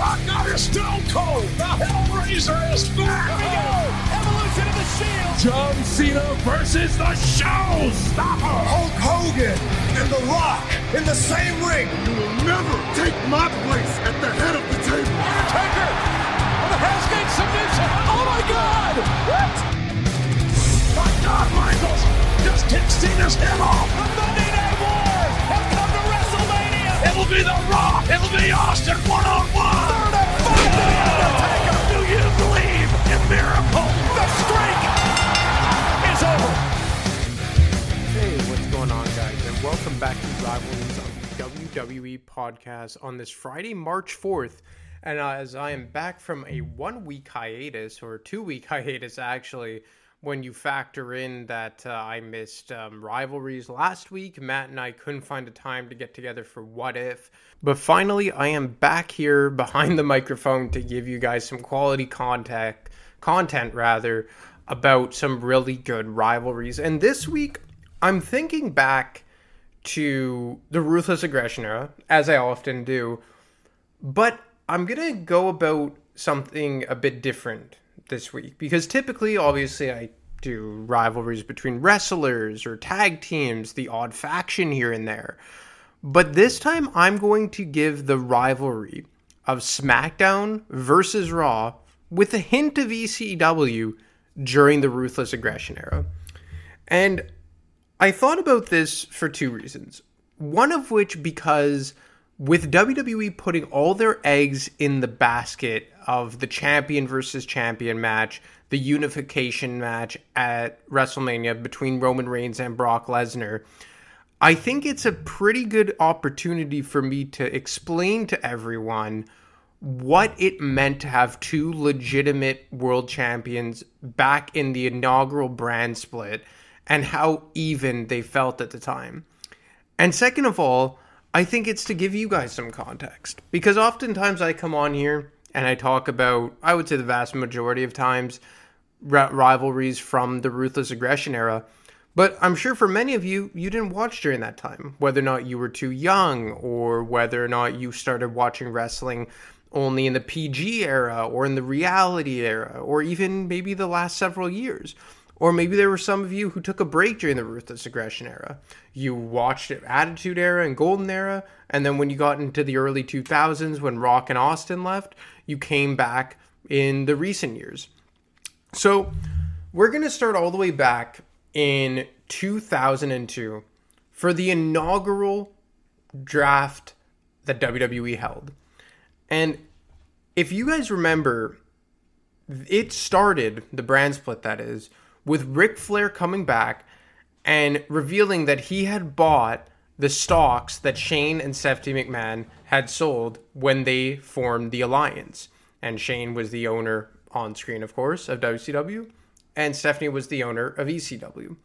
Rock is Stone Cold. The Hellraiser is back. Here we go. Evolution of the Shield. John Cena versus the Showstopper. Hulk Hogan and The Rock in the same ring. You will never take my place at the head of the table. Undertaker with a Hell's Gate submission. Oh my God! What? My God, Michaels just kicked Cena's head off. The Monday Night It'll be The Rock. It'll be Austin one on one. Third and five to the. Do you believe in miracles? The streak is over. Hey, what's going on, guys? And welcome back to Rivalries on WWE podcast on this Friday, March 4th. And uh, as I am back from a one week hiatus, or two week hiatus actually, when you factor in that uh, I missed um, rivalries last week, Matt and I couldn't find a time to get together for What If. But finally, I am back here behind the microphone to give you guys some quality contact, content rather, about some really good rivalries. And this week, I'm thinking back to the Ruthless Aggression era, as I often do, but I'm going to go about something a bit different this week because typically, obviously, I do rivalries between wrestlers or tag teams, the odd faction here and there. But this time, I'm going to give the rivalry of SmackDown versus Raw with a hint of ECW during the Ruthless Aggression era. And I thought about this for two reasons. One of which because with WWE putting all their eggs in the basket of the champion versus champion match, the unification match at WrestleMania between Roman Reigns and Brock Lesnar, I think it's a pretty good opportunity for me to explain to everyone what it meant to have two legitimate world champions back in the inaugural brand split and how even they felt at the time. And second of all, I think it's to give you guys some context because oftentimes I come on here and I talk about, I would say the vast majority of times, r- rivalries from the Ruthless Aggression era. But I'm sure for many of you, you didn't watch during that time, whether or not you were too young or whether or not you started watching wrestling only in the PG era or in the reality era or even maybe the last several years. Or maybe there were some of you who took a break during the Ruthless Aggression era. You watched Attitude Era and Golden Era, and then when you got into the early 2000s when Rock and Austin left, you came back in the recent years. So we're going to start all the way back in 2002 for the inaugural draft that WWE held. And if you guys remember, it started, the brand split that is, with Ric Flair coming back and revealing that he had bought the stocks that Shane and Stephanie McMahon had sold when they formed the alliance. And Shane was the owner on screen, of course, of WCW, and Stephanie was the owner of ECW.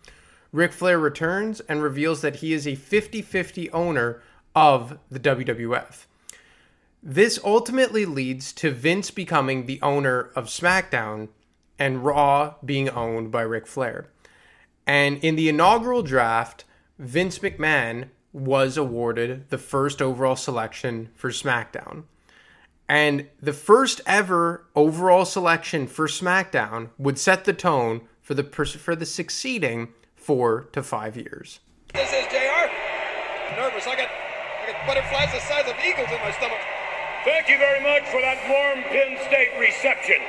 Ric Flair returns and reveals that he is a 50 50 owner of the WWF. This ultimately leads to Vince becoming the owner of SmackDown and Raw being owned by Ric Flair. And in the inaugural draft, Vince McMahon was awarded the first overall selection for SmackDown. And the first ever overall selection for SmackDown would set the tone for the pers- for the succeeding 4 to 5 years. This is JR. Nervous. I got, I got butterflies the size of eagles in my stomach. Thank you very much for that warm Penn State reception.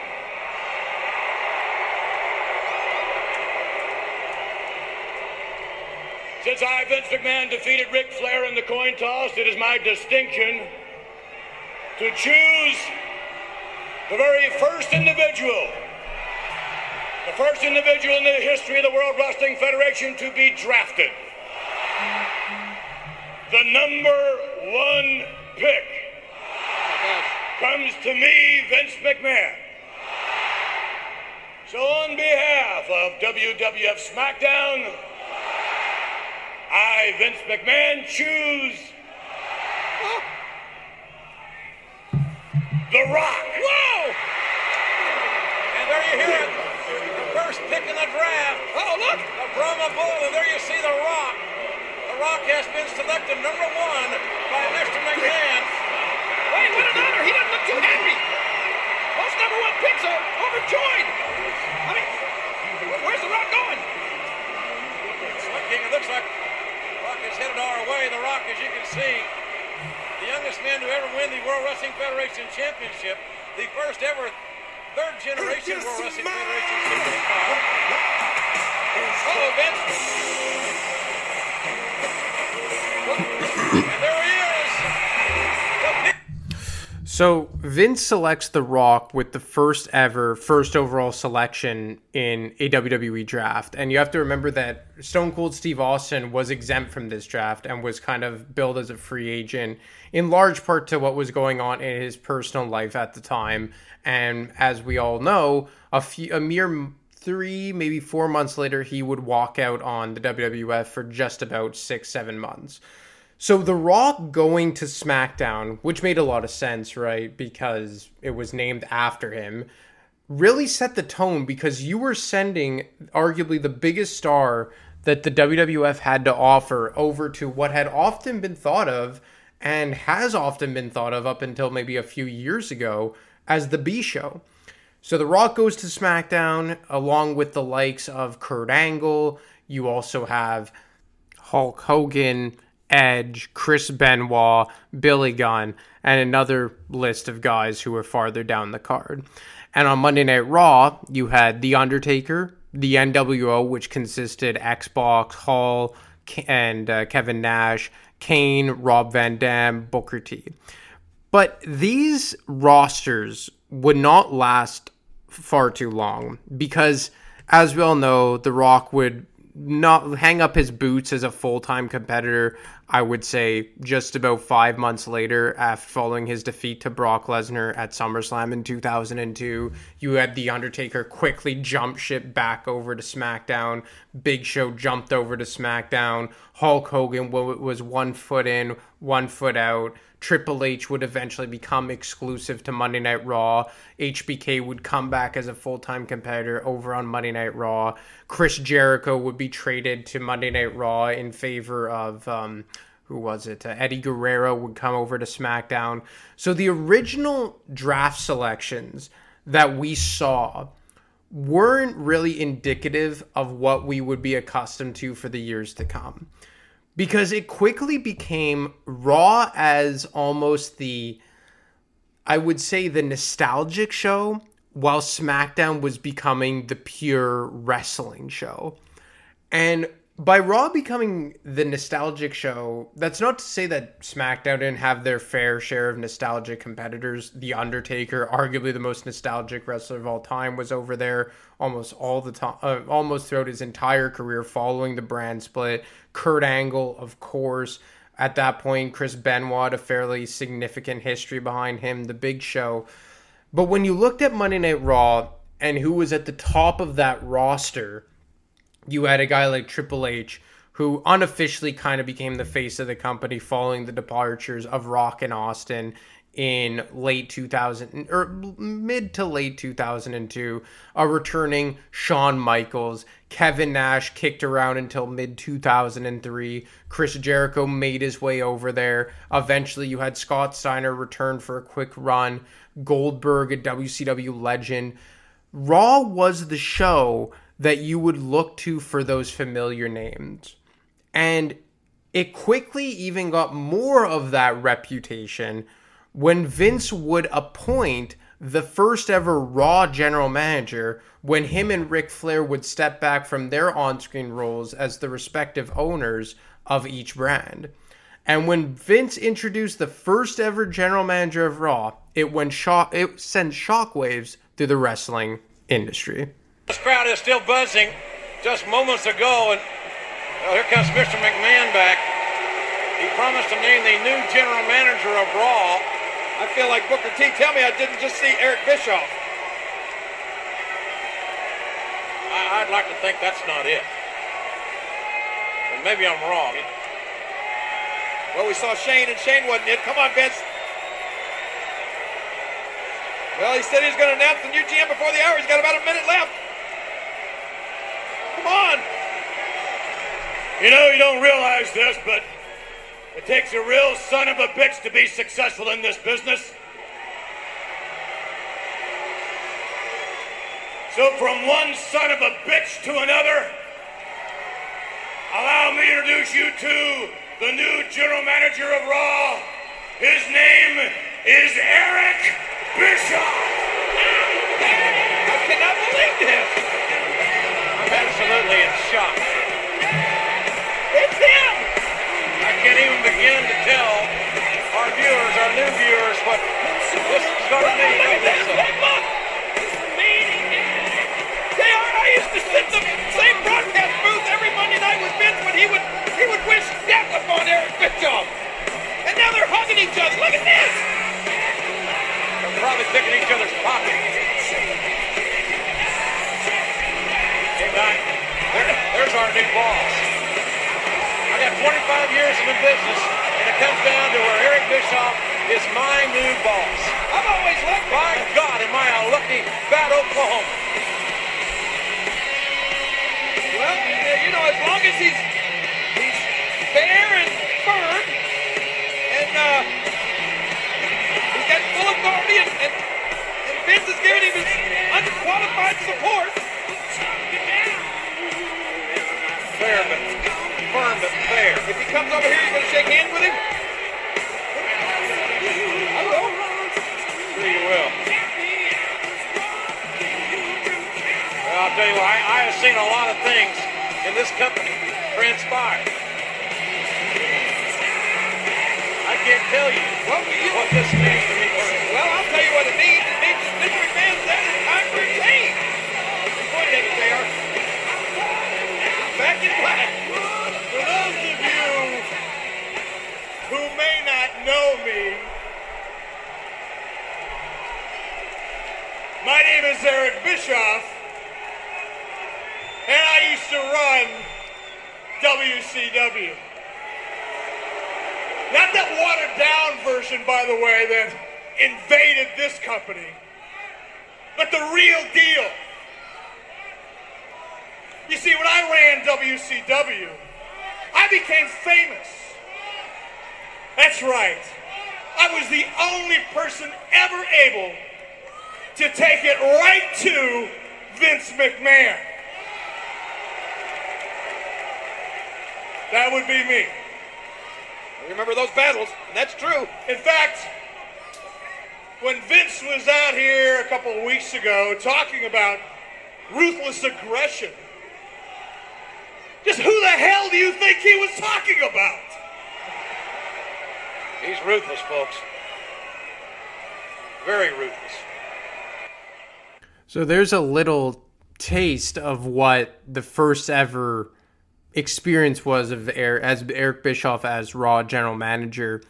Since I, Vince McMahon, defeated Ric Flair in the coin toss, it is my distinction to choose the very first individual, the first individual in the history of the World Wrestling Federation to be drafted. The number one pick comes to me, Vince McMahon. So, on behalf of WWF SmackDown, I, Vince McMahon, choose The Rock. Whoa! And there you hear it. The first pick in the draft. Oh, look! The Brahma Bull, and there you see The Rock. The Rock has been selected number one by Mr. McMahon. Wait, what an honor! He doesn't look too happy. so overjoyed. I mean, where's The Rock going? Slick King, it looks like Is headed our way. The Rock, as you can see, the youngest man to ever win the World Wrestling Federation Championship, the first ever third generation World Wrestling Federation Championship. Oh, Vince. So Vince selects The Rock with the first ever first overall selection in a WWE draft. And you have to remember that Stone Cold Steve Austin was exempt from this draft and was kind of billed as a free agent in large part to what was going on in his personal life at the time. And as we all know, a few a mere three, maybe four months later, he would walk out on the WWF for just about six, seven months. So The Rock going to SmackDown, which made a lot of sense, right? Because it was named after him, really set the tone because you were sending arguably the biggest star that the WWF had to offer over to what had often been thought of and has often been thought of up until maybe a few years ago as the B show. So The Rock goes to SmackDown along with the likes of Kurt Angle. You also have Hulk Hogan, Edge, Chris Benoit, Billy Gunn, and another list of guys who were farther down the card. And on Monday Night Raw, you had The Undertaker, the NWO, which consisted X-Pac, Hall, and uh, Kevin Nash, Kane, Rob Van Dam, Booker T. But these rosters would not last far too long because, as we all know, The Rock would not hang up his boots as a full time competitor. I would say just about five months later, after following his defeat to Brock Lesnar at SummerSlam in 2002, you had The Undertaker quickly jump ship back over to SmackDown. Big Show jumped over to SmackDown. Hulk Hogan was one foot in, one foot out. Triple H would eventually become exclusive to Monday Night Raw. HBK would come back as a full time competitor over on Monday Night Raw. Chris Jericho would be traded to Monday Night Raw in favor of. Um, who was it? Uh, Eddie Guerrero would come over to SmackDown. So the original draft selections that we saw weren't really indicative of what we would be accustomed to for the years to come because it quickly became Raw as almost the, I would say, the nostalgic show, while SmackDown was becoming the pure wrestling show. And by Raw becoming the nostalgic show, that's not to say that SmackDown didn't have their fair share of nostalgic competitors. The Undertaker, arguably the most nostalgic wrestler of all time, was over there almost all the time, uh, almost throughout his entire career following the brand split. Kurt Angle, of course. At that point, Chris Benoit, a fairly significant history behind him, the big show. But when you looked at Monday Night Raw and who was at the top of that roster, you had a guy like Triple H who unofficially kind of became the face of the company following the departures of Rock and Austin in late 2000 or mid to late 2002 a uh, returning Shawn Michaels. Kevin Nash kicked around until mid 2003 Chris Jericho made his way over there. Eventually you had Scott Steiner return for a quick run. Goldberg a WCW legend. Raw was the show that you would look to for those familiar names. And it quickly even got more of that reputation when Vince would appoint the first ever Raw general manager when him and Ric Flair would step back from their on screen roles as the respective owners of each brand. And when Vince introduced the first ever general manager of Raw, it went shock it sent shockwaves through the wrestling industry. This crowd is still buzzing just moments ago, and here comes Mr. McMahon back. He promised to name the new general manager of Raw. I feel like Booker T. Tell me I didn't just see Eric Bischoff. I, would like to think that's not it. But maybe I'm wrong. Well, we saw Shane, and Shane wasn't it. Come on, Vince. Well, he said he was going to announce the new GM before the hour. He's got about a minute left. Come on. You know, you don't realize this, but it takes a real son of a bitch to be successful in this business. So, from one son of a bitch to another, allow me to introduce you to the new general manager of Raw. His name is Eric Bischoff. I cannot believe this. Absolutely in shock. It's him. I can't even begin to tell our viewers, our new viewers, what this is going to mean. Look at this. I used to sit in the same broadcast booth every Monday night with Vince when he would he would wish death upon Eric Bischoff. And now they're hugging each other. Look at this. They're probably picking each other's pockets. New boss. I got 25 years in the business, and it comes down to where Eric Bischoff is my new boss. I've always liked By God, am I a lucky bad Oklahoma. Well, you know, as long as he's he's fair and firm, and uh, he's got full authority, and, and, and Vince is giving him his unqualified support. Fair but firm but fair. If he comes over here, you gonna shake hands with him? I will. Sure you will. Well, I'll tell you what, I, I have seen a lot of things in this company transpire. I can't tell you you, what this means to me well, I'll tell you what it means. It means Mr. McMahon For those of you who may not know me, my name is Eric Bischoff, and I used to run WCW. Not that watered down version, by the way, that invaded this company, but the real deal. You see, when I ran WCW, I became famous. That's right. I was the only person ever able to take it right to Vince McMahon. That would be me. I remember those battles, and that's true. In fact, when Vince was out here a couple of weeks ago talking about ruthless aggression, just who the hell do you think he was talking about? He's ruthless, folks. Very ruthless. So there's a little taste of what the first ever experience was of Eric, as Eric Bischoff as Raw general manager,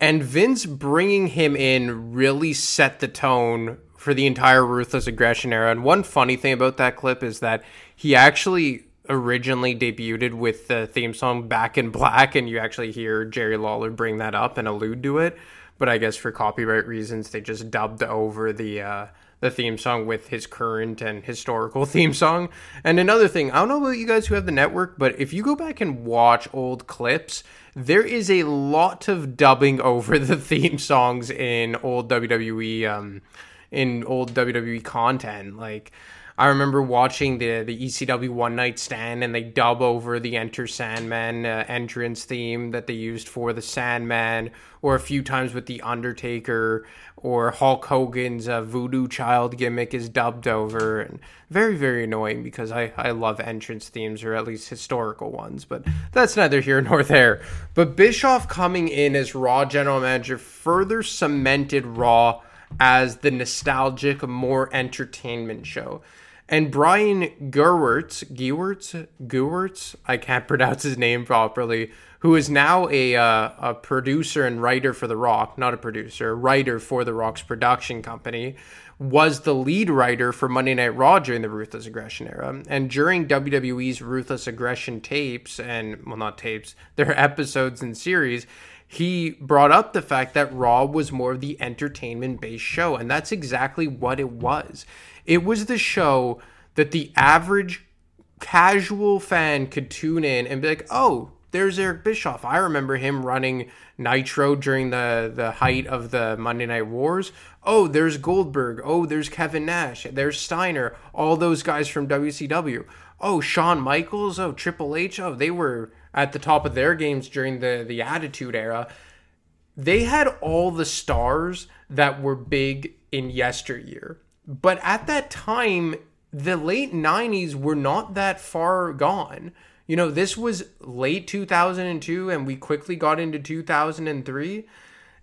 and Vince bringing him in really set the tone for the entire ruthless aggression era. And one funny thing about that clip is that he actually originally debuted with the theme song Back in Black, and you actually hear Jerry Lawler bring that up and allude to it. But I guess for copyright reasons, they just dubbed over the uh, the theme song with his current and historical theme song. And another thing, I don't know about you guys who have the network, but if you go back and watch old clips, there is a lot of dubbing over the theme songs in old WWE um, in old WWE content. Like I remember watching the the ECW One Night Stand, and they dub over the Enter Sandman uh, entrance theme that they used for the Sandman, or a few times with the Undertaker, or Hulk Hogan's uh, Voodoo Child gimmick is dubbed over, and very very annoying because I I love entrance themes or at least historical ones, but that's neither here nor there. But Bischoff coming in as Raw general manager further cemented Raw as the nostalgic, more entertainment show. And Brian Gewirtz, Gewirtz, Gewirtz, I can't pronounce his name properly, who is now a uh, a producer and writer for The Rock, not a producer, writer for The Rock's production company, was the lead writer for Monday Night Raw during the Ruthless Aggression era. And during WWE's Ruthless Aggression tapes, and well, not tapes, their episodes and series, he brought up the fact that Raw was more of the entertainment based show. And that's exactly what it was. It was the show that the average casual fan could tune in and be like, oh, there's Eric Bischoff. I remember him running Nitro during the the height of the Monday Night Wars. Oh, there's Goldberg. Oh, there's Kevin Nash. There's Steiner. All those guys from WCW. Oh, Shawn Michaels. Oh, Triple H. Oh, they were at the top of their games during the the Attitude Era. They had all the stars that were big in yesteryear. But at that time, the late 90s were not that far gone. You know, this was late 2002 and we quickly got into 2003.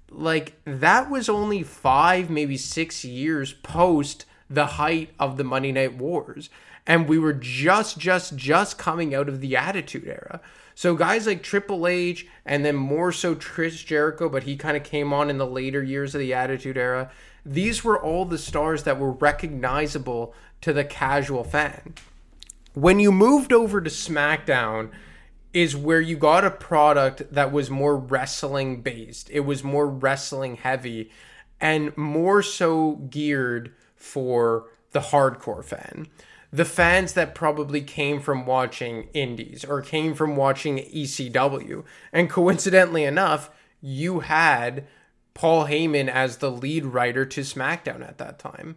Like, that was only five, maybe six years post the height of the Monday Night Wars. And we were just, just, just coming out of the Attitude Era. So guys like Triple H and then more so Chris Jericho, but he kind of came on in the later years of the Attitude Era. These were all the stars that were recognizable to the casual fan. When you moved over to SmackDown, is where you got a product that was more wrestling based. It was more wrestling heavy and more so geared for the hardcore fan the fans that probably came from watching indies or came from watching ECW. And coincidentally enough, you had Paul Heyman as the lead writer to SmackDown at that time.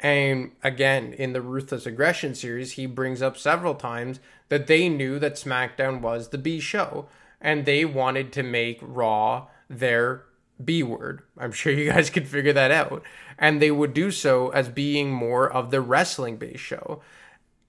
And again, in the Ruthless Aggression series, he brings up several times that they knew that SmackDown was the B show and they wanted to make Raw their B word. I'm sure you guys could figure that out. And they would do so as being more of the wrestling based show.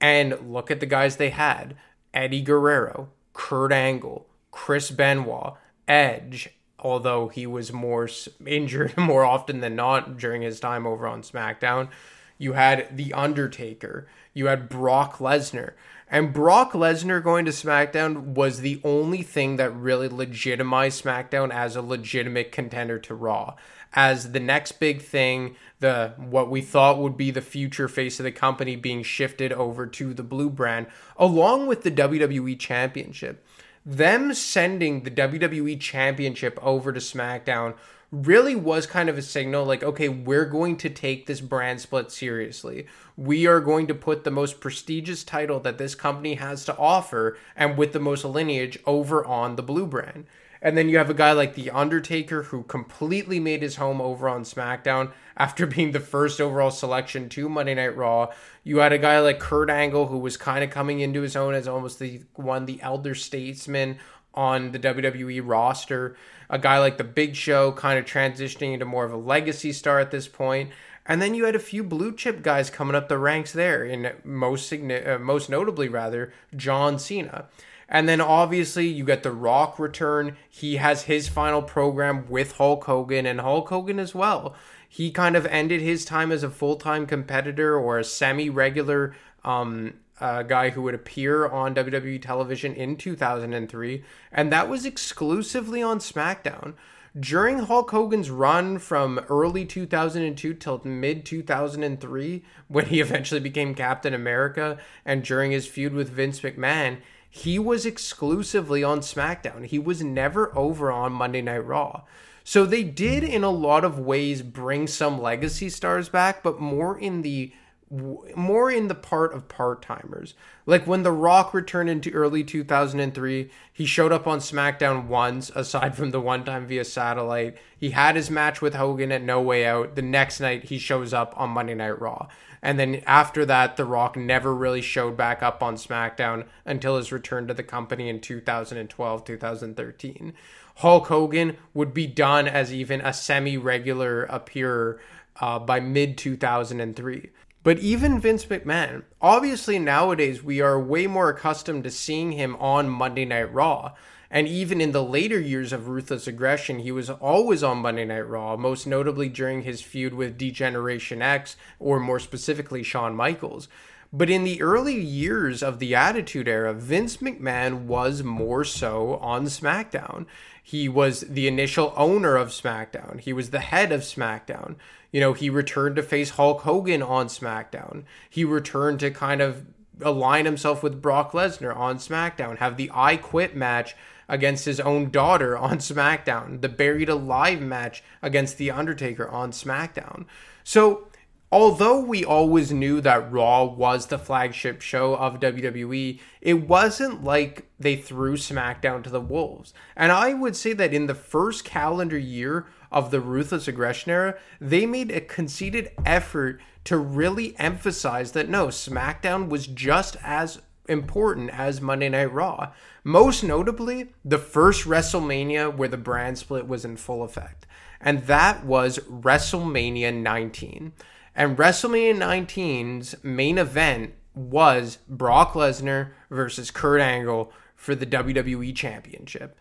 And look at the guys they had Eddie Guerrero, Kurt Angle, Chris Benoit, Edge, although he was more injured more often than not during his time over on SmackDown. You had The Undertaker, you had Brock Lesnar. And Brock Lesnar going to SmackDown was the only thing that really legitimized SmackDown as a legitimate contender to Raw. As the next big thing, the what we thought would be the future face of the company being shifted over to the blue brand, along with the WWE Championship. Them sending the WWE Championship over to SmackDown really was kind of a signal like, okay, we're going to take this brand split seriously. We are going to put the most prestigious title that this company has to offer and with the most lineage over on the blue brand. And then you have a guy like The Undertaker who completely made his home over on SmackDown after being the first overall selection to Monday Night Raw. You had a guy like Kurt Angle who was kind of coming into his own as almost the one, the elder statesman on the WWE roster. A guy like The Big Show kind of transitioning into more of a legacy star at this point. And then you had a few blue chip guys coming up the ranks there, in most uh, most notably rather John Cena. And then obviously you get The Rock return. He has his final program with Hulk Hogan and Hulk Hogan as well. He kind of ended his time as a full time competitor or a semi regular um, uh, guy who would appear on WWE television in 2003, and that was exclusively on SmackDown. During Hulk Hogan's run from early 2002 till mid 2003, when he eventually became Captain America, and during his feud with Vince McMahon, he was exclusively on SmackDown. He was never over on Monday Night Raw. So they did, in a lot of ways, bring some legacy stars back, but more in the more in the part of part timers. Like when The Rock returned into early 2003, he showed up on SmackDown once, aside from the one time via satellite. He had his match with Hogan at No Way Out. The next night, he shows up on Monday Night Raw. And then after that, The Rock never really showed back up on SmackDown until his return to the company in 2012 2013. Hulk Hogan would be done as even a semi regular appearer uh, by mid 2003. But even Vince McMahon, obviously nowadays we are way more accustomed to seeing him on Monday Night Raw. And even in the later years of Ruthless Aggression, he was always on Monday Night Raw, most notably during his feud with D-Generation X, or more specifically, Shawn Michaels. But in the early years of the Attitude Era, Vince McMahon was more so on SmackDown. He was the initial owner of SmackDown, he was the head of SmackDown. You know, he returned to face Hulk Hogan on SmackDown. He returned to kind of align himself with Brock Lesnar on SmackDown, have the I Quit match against his own daughter on SmackDown, the Buried Alive match against The Undertaker on SmackDown. So although we always knew that Raw was the flagship show of WWE, it wasn't like they threw SmackDown to the Wolves. And I would say that in the first calendar year of the Ruthless Aggression era, they made a conceited effort to really emphasize that no, SmackDown was just as important as Monday Night Raw. Most notably, the first WrestleMania where the brand split was in full effect. And that was WrestleMania 19. And WrestleMania 19's main event was Brock Lesnar versus Kurt Angle for the WWE Championship.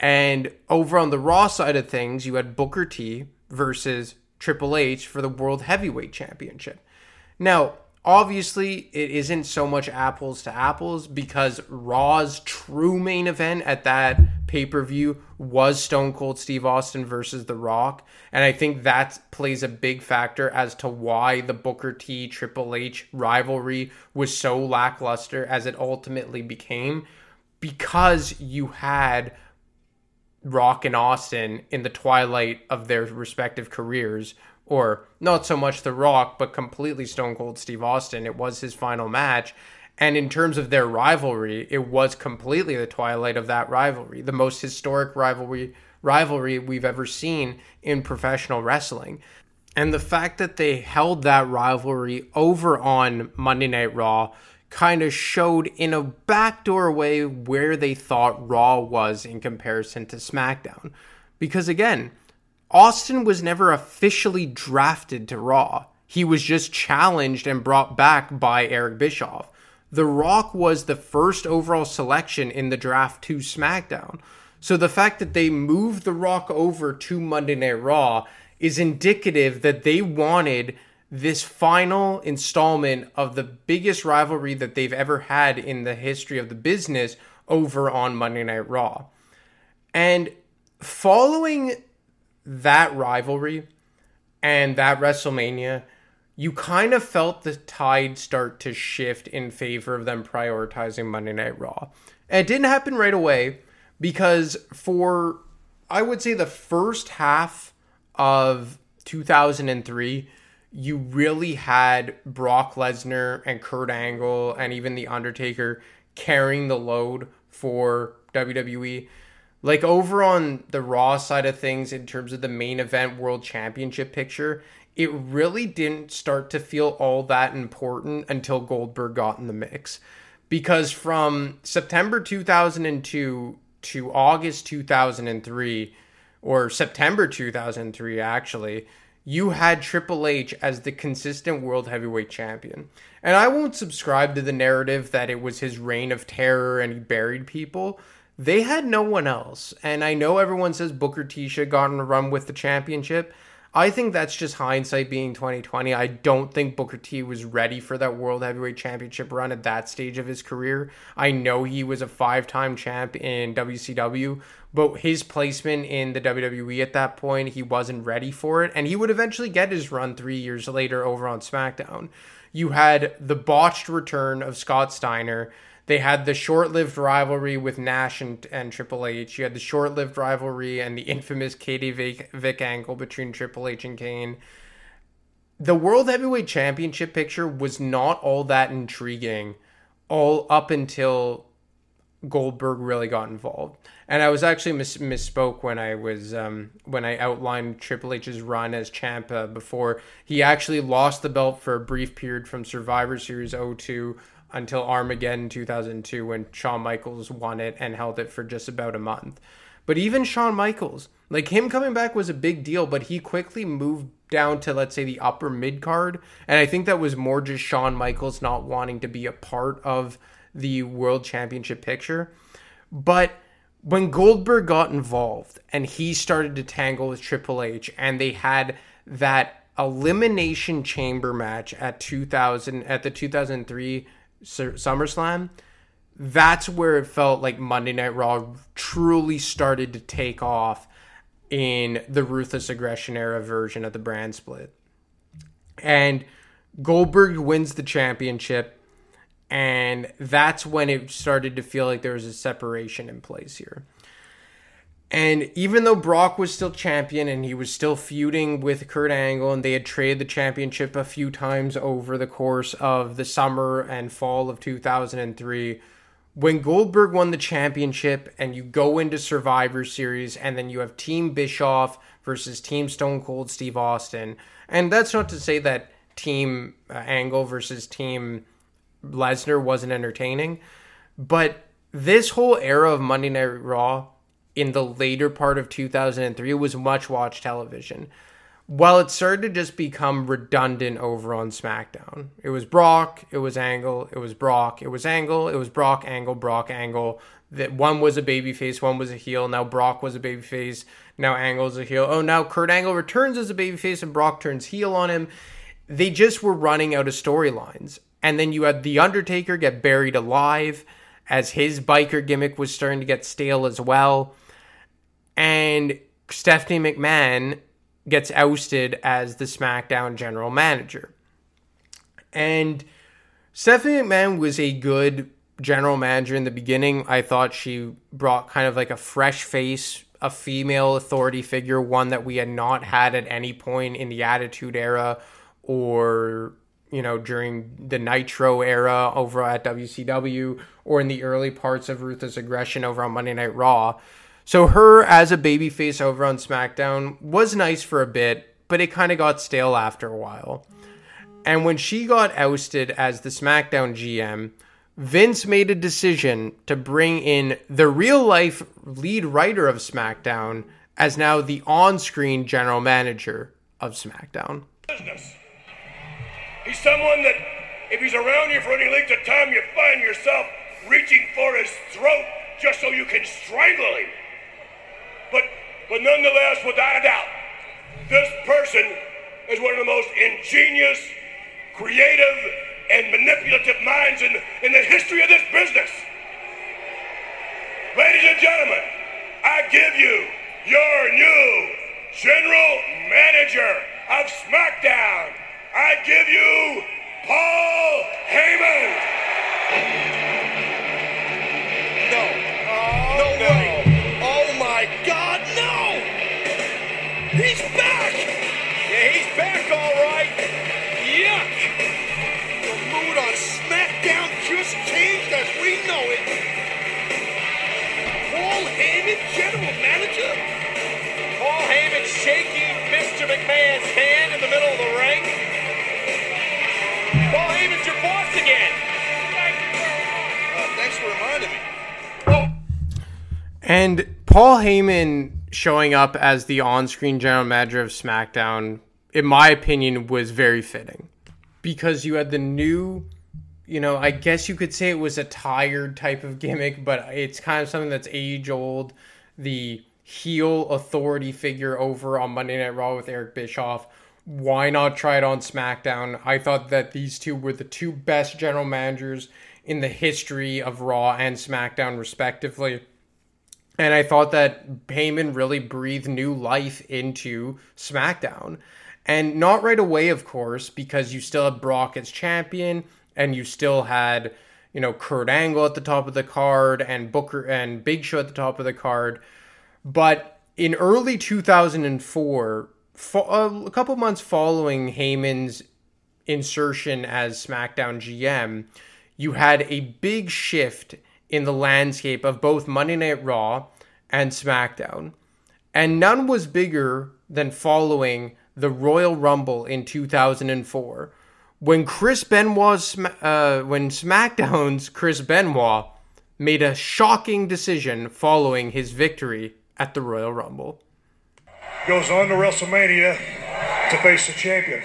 And over on the Raw side of things, you had Booker T versus Triple H for the World Heavyweight Championship. Now, obviously, it isn't so much apples to apples because Raw's true main event at that pay per view was Stone Cold Steve Austin versus The Rock. And I think that plays a big factor as to why the Booker T Triple H rivalry was so lackluster as it ultimately became because you had Rock and Austin in the twilight of their respective careers. Or not so much The Rock, but completely Stone Cold Steve Austin. It was his final match. And in terms of their rivalry, it was completely the twilight of that rivalry, the most historic rivalry rivalry we've ever seen in professional wrestling. And the fact that they held that rivalry over on Monday Night Raw kind of showed in a backdoor way where they thought Raw was in comparison to SmackDown. Because again, Austin was never officially drafted to Raw. He was just challenged and brought back by Eric Bischoff. The Rock was the first overall selection in the draft to SmackDown. So the fact that they moved The Rock over to Monday Night Raw is indicative that they wanted this final installment of the biggest rivalry that they've ever had in the history of the business over on Monday Night Raw. And following that rivalry and that WrestleMania, you kind of felt the tide start to shift in favor of them prioritizing Monday Night Raw. And it didn't happen right away because for, I would say, the first half of 2003, you really had Brock Lesnar and Kurt Angle and even The Undertaker carrying the load for WWE. Like over on the Raw side of things, in terms of the main event World Championship picture, it really didn't start to feel all that important until Goldberg got in the mix. Because from September 2002 to August 2003, or September 2003, actually, you had Triple H as the consistent world heavyweight champion. And I won't subscribe to the narrative that it was his reign of terror and he buried people. They had no one else. And I know everyone says Booker T should have gotten a run with the championship. I think that's just hindsight being 2020. I don't think Booker T was ready for that World Heavyweight Championship run at that stage of his career. I know he was a five time champ in WCW, but his placement in the WWE at that point, he wasn't ready for it. And he would eventually get his run three years later over on SmackDown. You had the botched return of Scott Steiner they had the short-lived rivalry with Nash and, and Triple H. You had the short-lived rivalry and the infamous Katie Vick, Vick angle between Triple H and Kane. The World Heavyweight Championship picture was not all that intriguing all up until Goldberg really got involved. And I was actually mis- misspoke when I was um, when I outlined Triple H's run as champ uh, before. He actually lost the belt for a brief period from Survivor Series 02 until Armageddon 2002 when Shawn Michaels won it and held it for just about a month. But even Shawn Michaels, like him coming back was a big deal, but he quickly moved down to let's say the upper mid card, and I think that was more just Shawn Michaels not wanting to be a part of the world championship picture. But when Goldberg got involved and he started to tangle with Triple H and they had that elimination chamber match at 2000 at the 2003 SummerSlam, that's where it felt like Monday Night Raw truly started to take off in the ruthless aggression era version of the brand split. And Goldberg wins the championship, and that's when it started to feel like there was a separation in place here. And even though Brock was still champion and he was still feuding with Kurt Angle, and they had traded the championship a few times over the course of the summer and fall of 2003, when Goldberg won the championship and you go into Survivor Series and then you have Team Bischoff versus Team Stone Cold Steve Austin, and that's not to say that Team uh, Angle versus Team Lesnar wasn't entertaining, but this whole era of Monday Night Raw in the later part of 2003 it was much watched television. While it started to just become redundant over on SmackDown. It was Brock, it was Angle, it was Brock, it was Angle, it was Brock, Angle, Brock, Angle. That one was a babyface, one was a heel. Now Brock was a babyface. Now Angle's a heel. Oh, now Kurt Angle returns as a babyface and Brock turns heel on him. They just were running out of storylines. And then you had The Undertaker get buried alive as his biker gimmick was starting to get stale as well and Stephanie McMahon gets ousted as the SmackDown general manager. And Stephanie McMahon was a good general manager in the beginning. I thought she brought kind of like a fresh face, a female authority figure, one that we had not had at any point in the Attitude Era or you know during the Nitro era over at WCW or in the early parts of Ruthless Aggression over on Monday Night Raw. So her as a babyface over on SmackDown was nice for a bit, but it kind of got stale after a while. And when she got ousted as the SmackDown GM, Vince made a decision to bring in the real life lead writer of SmackDown as now the on screen general manager of SmackDown. Business. He's someone that, if he's around you for any length of time, you find yourself reaching for his throat just so you can strangle him. But, but nonetheless, without a doubt, this person is one of the most ingenious, creative, and manipulative minds in, in the history of this business. Ladies and gentlemen, I give you your new general manager of SmackDown. I give you Paul Heyman. No. Oh, no way. Oh my God, no! He's back! Yeah, he's back all right. Yuck! The mood on SmackDown just changed as we know it. Paul Heyman, general manager? Paul Heyman shaking Mr. McMahon's hand in the middle of the ring. And Paul Heyman showing up as the on screen general manager of SmackDown, in my opinion, was very fitting. Because you had the new, you know, I guess you could say it was a tired type of gimmick, but it's kind of something that's age old. The heel authority figure over on Monday Night Raw with Eric Bischoff. Why not try it on SmackDown? I thought that these two were the two best general managers in the history of Raw and SmackDown, respectively. And I thought that Heyman really breathed new life into SmackDown. And not right away, of course, because you still had Brock as champion and you still had, you know, Kurt Angle at the top of the card and Booker and Big Show at the top of the card. But in early 2004, fo- uh, a couple months following Heyman's insertion as SmackDown GM, you had a big shift in the landscape of both Monday Night Raw and SmackDown. And none was bigger than following the Royal Rumble in 2004 when Chris Benoit's uh, when SmackDown's Chris Benoit made a shocking decision following his victory at the Royal Rumble. Goes on to WrestleMania to face the champion.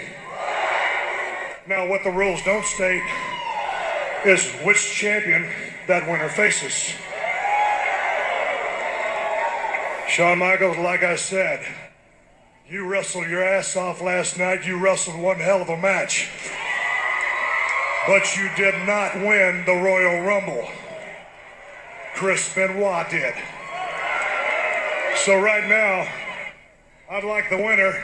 Now, what the rules don't state is which champion that winner faces. Shawn Michaels, like I said, you wrestled your ass off last night. You wrestled one hell of a match. But you did not win the Royal Rumble. Chris Benoit did. So right now, I'd like the winner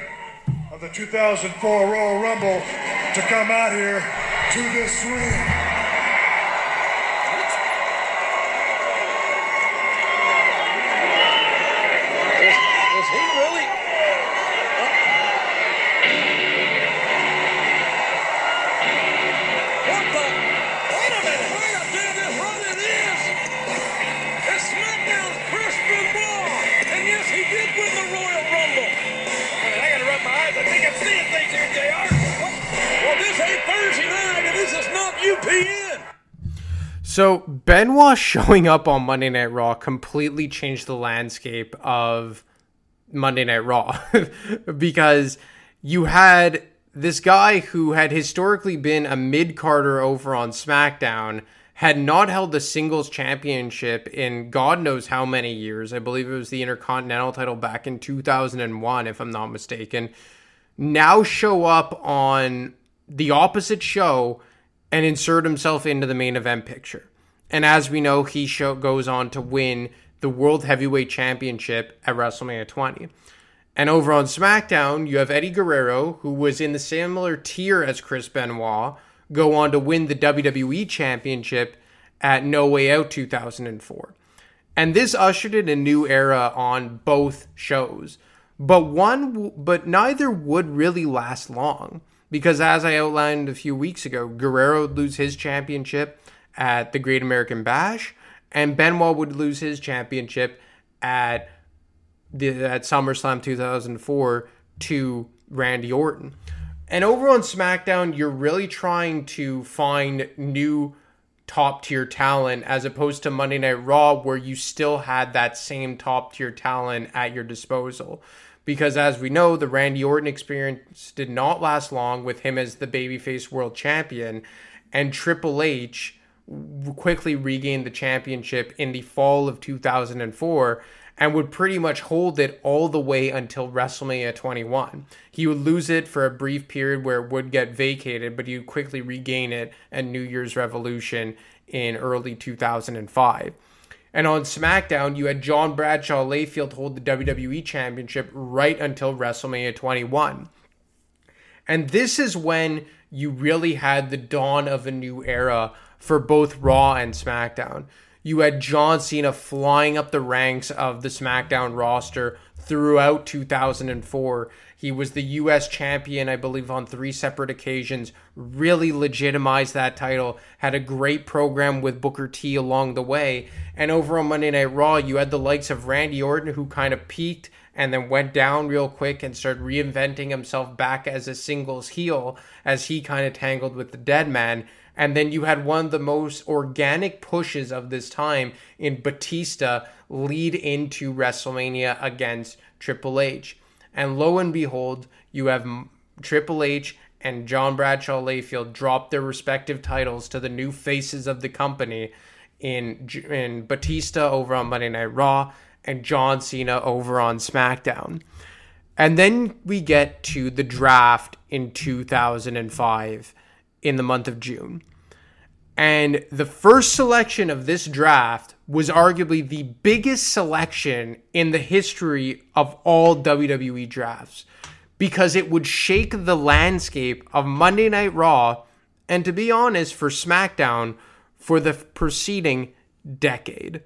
of the 2004 Royal Rumble to come out here to this ring. Showing up on Monday Night Raw completely changed the landscape of Monday Night Raw because you had this guy who had historically been a mid carder over on SmackDown had not held the singles championship in God knows how many years. I believe it was the Intercontinental title back in 2001, if I'm not mistaken. Now show up on the opposite show and insert himself into the main event picture. And as we know, he show, goes on to win the World Heavyweight Championship at WrestleMania 20. And over on SmackDown, you have Eddie Guerrero, who was in the similar tier as Chris Benoit, go on to win the WWE Championship at No Way Out 2004. And this ushered in a new era on both shows. But one but neither would really last long because as I outlined a few weeks ago, Guerrero would lose his championship at the Great American Bash and Benoit would lose his championship at the at SummerSlam 2004 to Randy Orton. And over on SmackDown, you're really trying to find new top tier talent as opposed to Monday Night Raw, where you still had that same top tier talent at your disposal. Because as we know, the Randy Orton experience did not last long with him as the babyface world champion, and Triple H quickly regained the championship in the fall of 2004 and would pretty much hold it all the way until WrestleMania 21. He would lose it for a brief period where it would get vacated, but he would quickly regain it at New Year's Revolution in early 2005. And on SmackDown, you had John Bradshaw Layfield hold the WWE Championship right until WrestleMania 21. And this is when you really had the dawn of a new era for both Raw and SmackDown. You had John Cena flying up the ranks of the SmackDown roster throughout 2004. He was the US champion, I believe, on three separate occasions, really legitimized that title, had a great program with Booker T along the way. And over on Monday Night Raw, you had the likes of Randy Orton, who kind of peaked and then went down real quick and started reinventing himself back as a singles heel as he kind of tangled with the dead man. And then you had one of the most organic pushes of this time in Batista lead into WrestleMania against Triple H. And lo and behold, you have Triple H and John Bradshaw Layfield drop their respective titles to the new faces of the company in in Batista over on Monday Night Raw and John Cena over on SmackDown. And then we get to the draft in 2005 in the month of June. And the first selection of this draft was arguably the biggest selection in the history of all WWE drafts because it would shake the landscape of Monday Night Raw and, to be honest, for SmackDown for the preceding decade.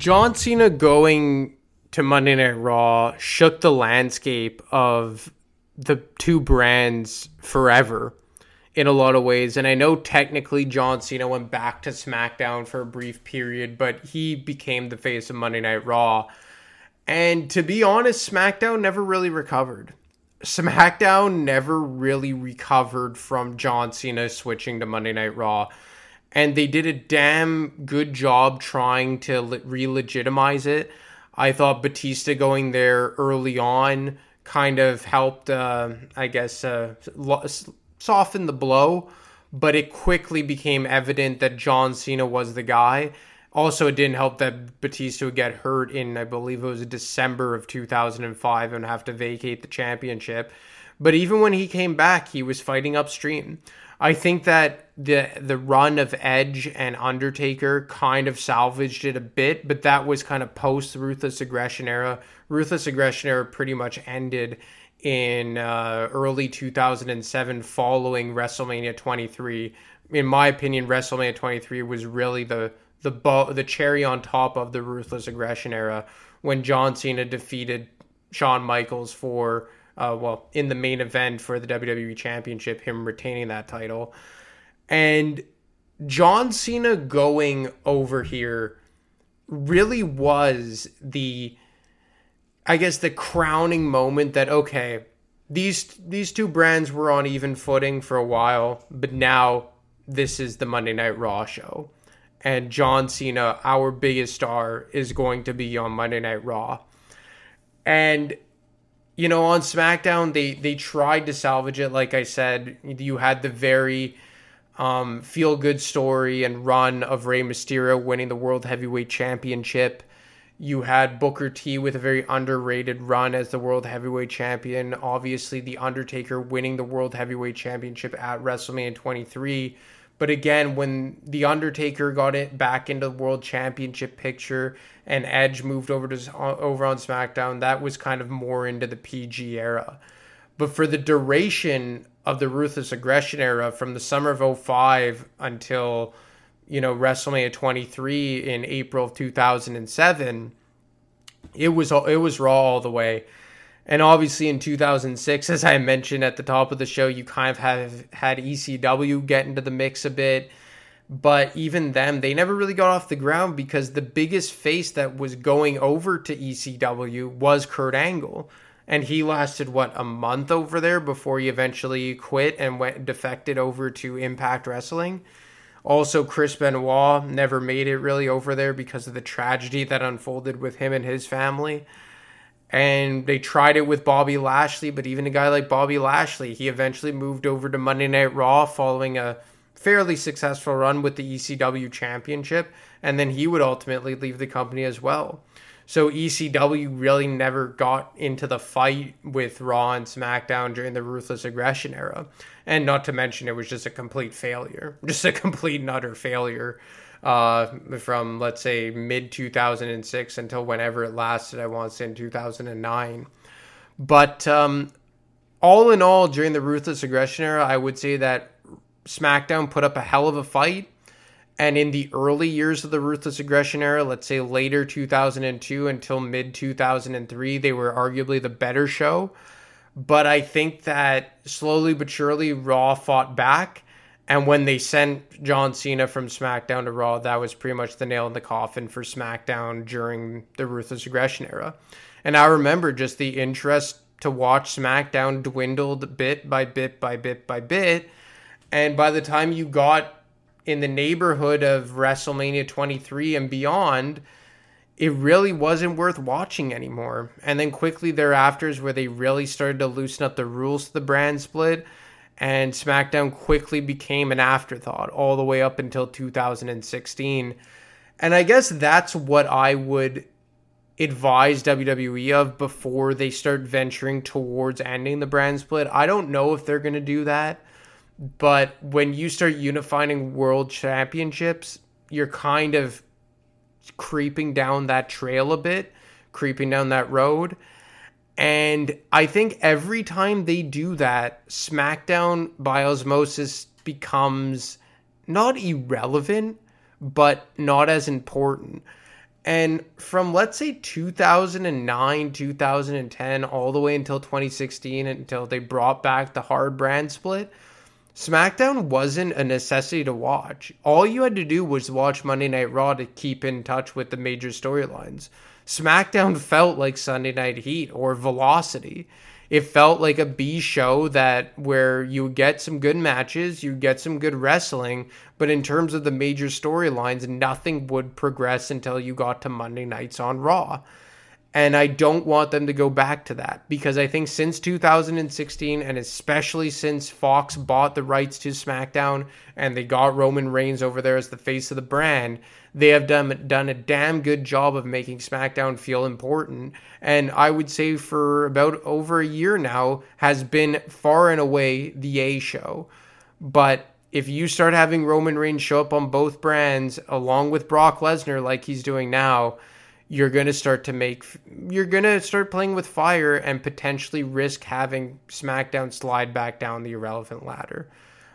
John Cena going to Monday Night Raw shook the landscape of the two brands forever in a lot of ways. And I know technically John Cena went back to SmackDown for a brief period, but he became the face of Monday Night Raw. And to be honest, SmackDown never really recovered. SmackDown never really recovered from John Cena switching to Monday Night Raw and they did a damn good job trying to re legitimize it. I thought Batista going there early on kind of helped, uh, I guess, uh, lo- soften the blow, but it quickly became evident that John Cena was the guy. Also, it didn't help that Batista would get hurt in, I believe it was December of 2005 and have to vacate the championship. But even when he came back, he was fighting upstream. I think that the the run of Edge and Undertaker kind of salvaged it a bit, but that was kind of post Ruthless Aggression era. Ruthless Aggression era pretty much ended in uh, early 2007 following WrestleMania 23. In my opinion, WrestleMania 23 was really the the bo- the cherry on top of the Ruthless Aggression era when John Cena defeated Shawn Michaels for uh, well, in the main event for the WWE Championship, him retaining that title. And John Cena going over here really was the, I guess, the crowning moment that, okay, these these two brands were on even footing for a while, but now this is the Monday Night Raw show. And John Cena, our biggest star, is going to be on Monday Night Raw. And you know, on SmackDown, they they tried to salvage it. Like I said, you had the very um, feel good story and run of Rey Mysterio winning the World Heavyweight Championship. You had Booker T with a very underrated run as the World Heavyweight Champion. Obviously, The Undertaker winning the World Heavyweight Championship at WrestleMania 23 but again, when The Undertaker got it back into the World Championship picture and Edge moved over to over on SmackDown, that was kind of more into the PG era. But for the duration of the Ruthless Aggression era, from the summer of 05 until you know WrestleMania 23 in April of 2007, it was it was Raw all the way. And obviously in 2006, as I mentioned at the top of the show, you kind of have had ECW get into the mix a bit. But even them, they never really got off the ground because the biggest face that was going over to ECW was Kurt Angle. And he lasted, what, a month over there before he eventually quit and went defected over to Impact Wrestling. Also, Chris Benoit never made it really over there because of the tragedy that unfolded with him and his family and they tried it with Bobby Lashley, but even a guy like Bobby Lashley, he eventually moved over to Monday Night Raw following a fairly successful run with the ECW championship, and then he would ultimately leave the company as well. So ECW really never got into the fight with Raw and SmackDown during the Ruthless Aggression era. And not to mention, it was just a complete failure. Just a complete and utter failure uh, from let's say mid 2006 until whenever it lasted. I want to say in 2009. But um, all in all, during the Ruthless Aggression era, I would say that SmackDown put up a hell of a fight. And in the early years of the Ruthless Aggression era, let's say later 2002 until mid 2003, they were arguably the better show. But I think that slowly but surely, Raw fought back and when they sent John Cena from SmackDown to Raw, that was pretty much the nail in the coffin for SmackDown during the Ruthless Aggression era. And I remember just the interest to watch SmackDown dwindled bit by bit by bit by bit. And by the time you got in the neighborhood of WrestleMania 23 and beyond, it really wasn't worth watching anymore. And then quickly thereafter is where they really started to loosen up the rules to the brand split and SmackDown quickly became an afterthought all the way up until 2016. And I guess that's what I would advise WWE of before they start venturing towards ending the brand split. I don't know if they're going to do that, but when you start unifying world championships, you're kind of creeping down that trail a bit, creeping down that road. And I think every time they do that, SmackDown by osmosis becomes not irrelevant, but not as important. And from let's say 2009, 2010, all the way until 2016, until they brought back the hard brand split, SmackDown wasn't a necessity to watch. All you had to do was watch Monday Night Raw to keep in touch with the major storylines. SmackDown felt like Sunday Night Heat or Velocity. It felt like a B show that where you get some good matches, you get some good wrestling, but in terms of the major storylines, nothing would progress until you got to Monday nights on Raw. And I don't want them to go back to that because I think since 2016, and especially since Fox bought the rights to SmackDown and they got Roman Reigns over there as the face of the brand, they have done, done a damn good job of making SmackDown feel important. And I would say for about over a year now, has been far and away the A show. But if you start having Roman Reigns show up on both brands along with Brock Lesnar, like he's doing now, you're going to start to make you're going to start playing with fire and potentially risk having SmackDown slide back down the irrelevant ladder.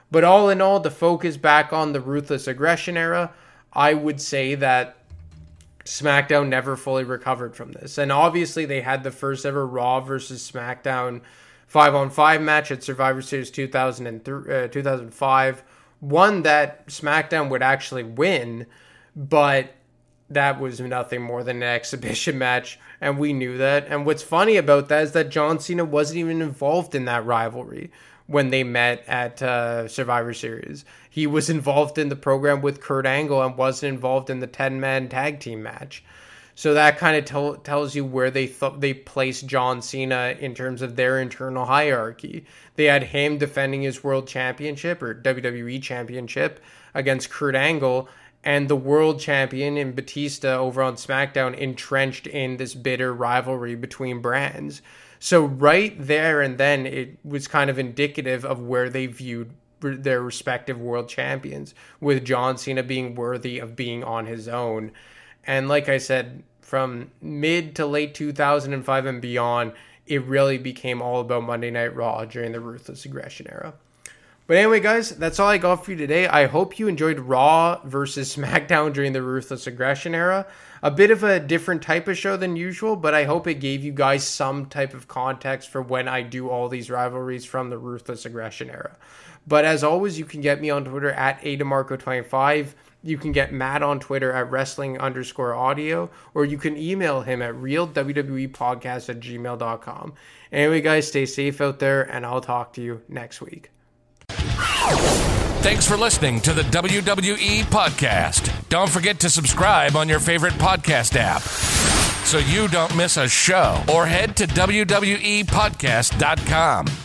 But all in all, the focus back on the ruthless aggression era, I would say that SmackDown never fully recovered from this. And obviously, they had the first ever Raw versus SmackDown 5 on 5 match at Survivor Series 2003, uh, 2005. One that SmackDown would actually win, but that was nothing more than an exhibition match, and we knew that. And what's funny about that is that John Cena wasn't even involved in that rivalry when they met at uh, Survivor Series. He was involved in the program with Kurt Angle and wasn't involved in the 10 man tag team match. So that kind of tell, tells you where they thought they placed John Cena in terms of their internal hierarchy. They had him defending his world championship or WWE championship against Kurt Angle, and the world champion in Batista over on SmackDown entrenched in this bitter rivalry between brands. So right there and then it was kind of indicative of where they viewed their respective world champions with John Cena being worthy of being on his own. And like I said, from mid to late 2005 and beyond, it really became all about Monday Night Raw during the Ruthless Aggression era. But anyway, guys, that's all I got for you today. I hope you enjoyed Raw versus SmackDown during the Ruthless Aggression era. A bit of a different type of show than usual, but I hope it gave you guys some type of context for when I do all these rivalries from the Ruthless Aggression era. But as always, you can get me on Twitter at ADiMarco25. You can get Matt on Twitter at wrestling underscore audio, or you can email him at realwwepodcast at gmail.com. Anyway, guys, stay safe out there, and I'll talk to you next week. Thanks for listening to the WWE Podcast. Don't forget to subscribe on your favorite podcast app so you don't miss a show or head to WWEpodcast.com.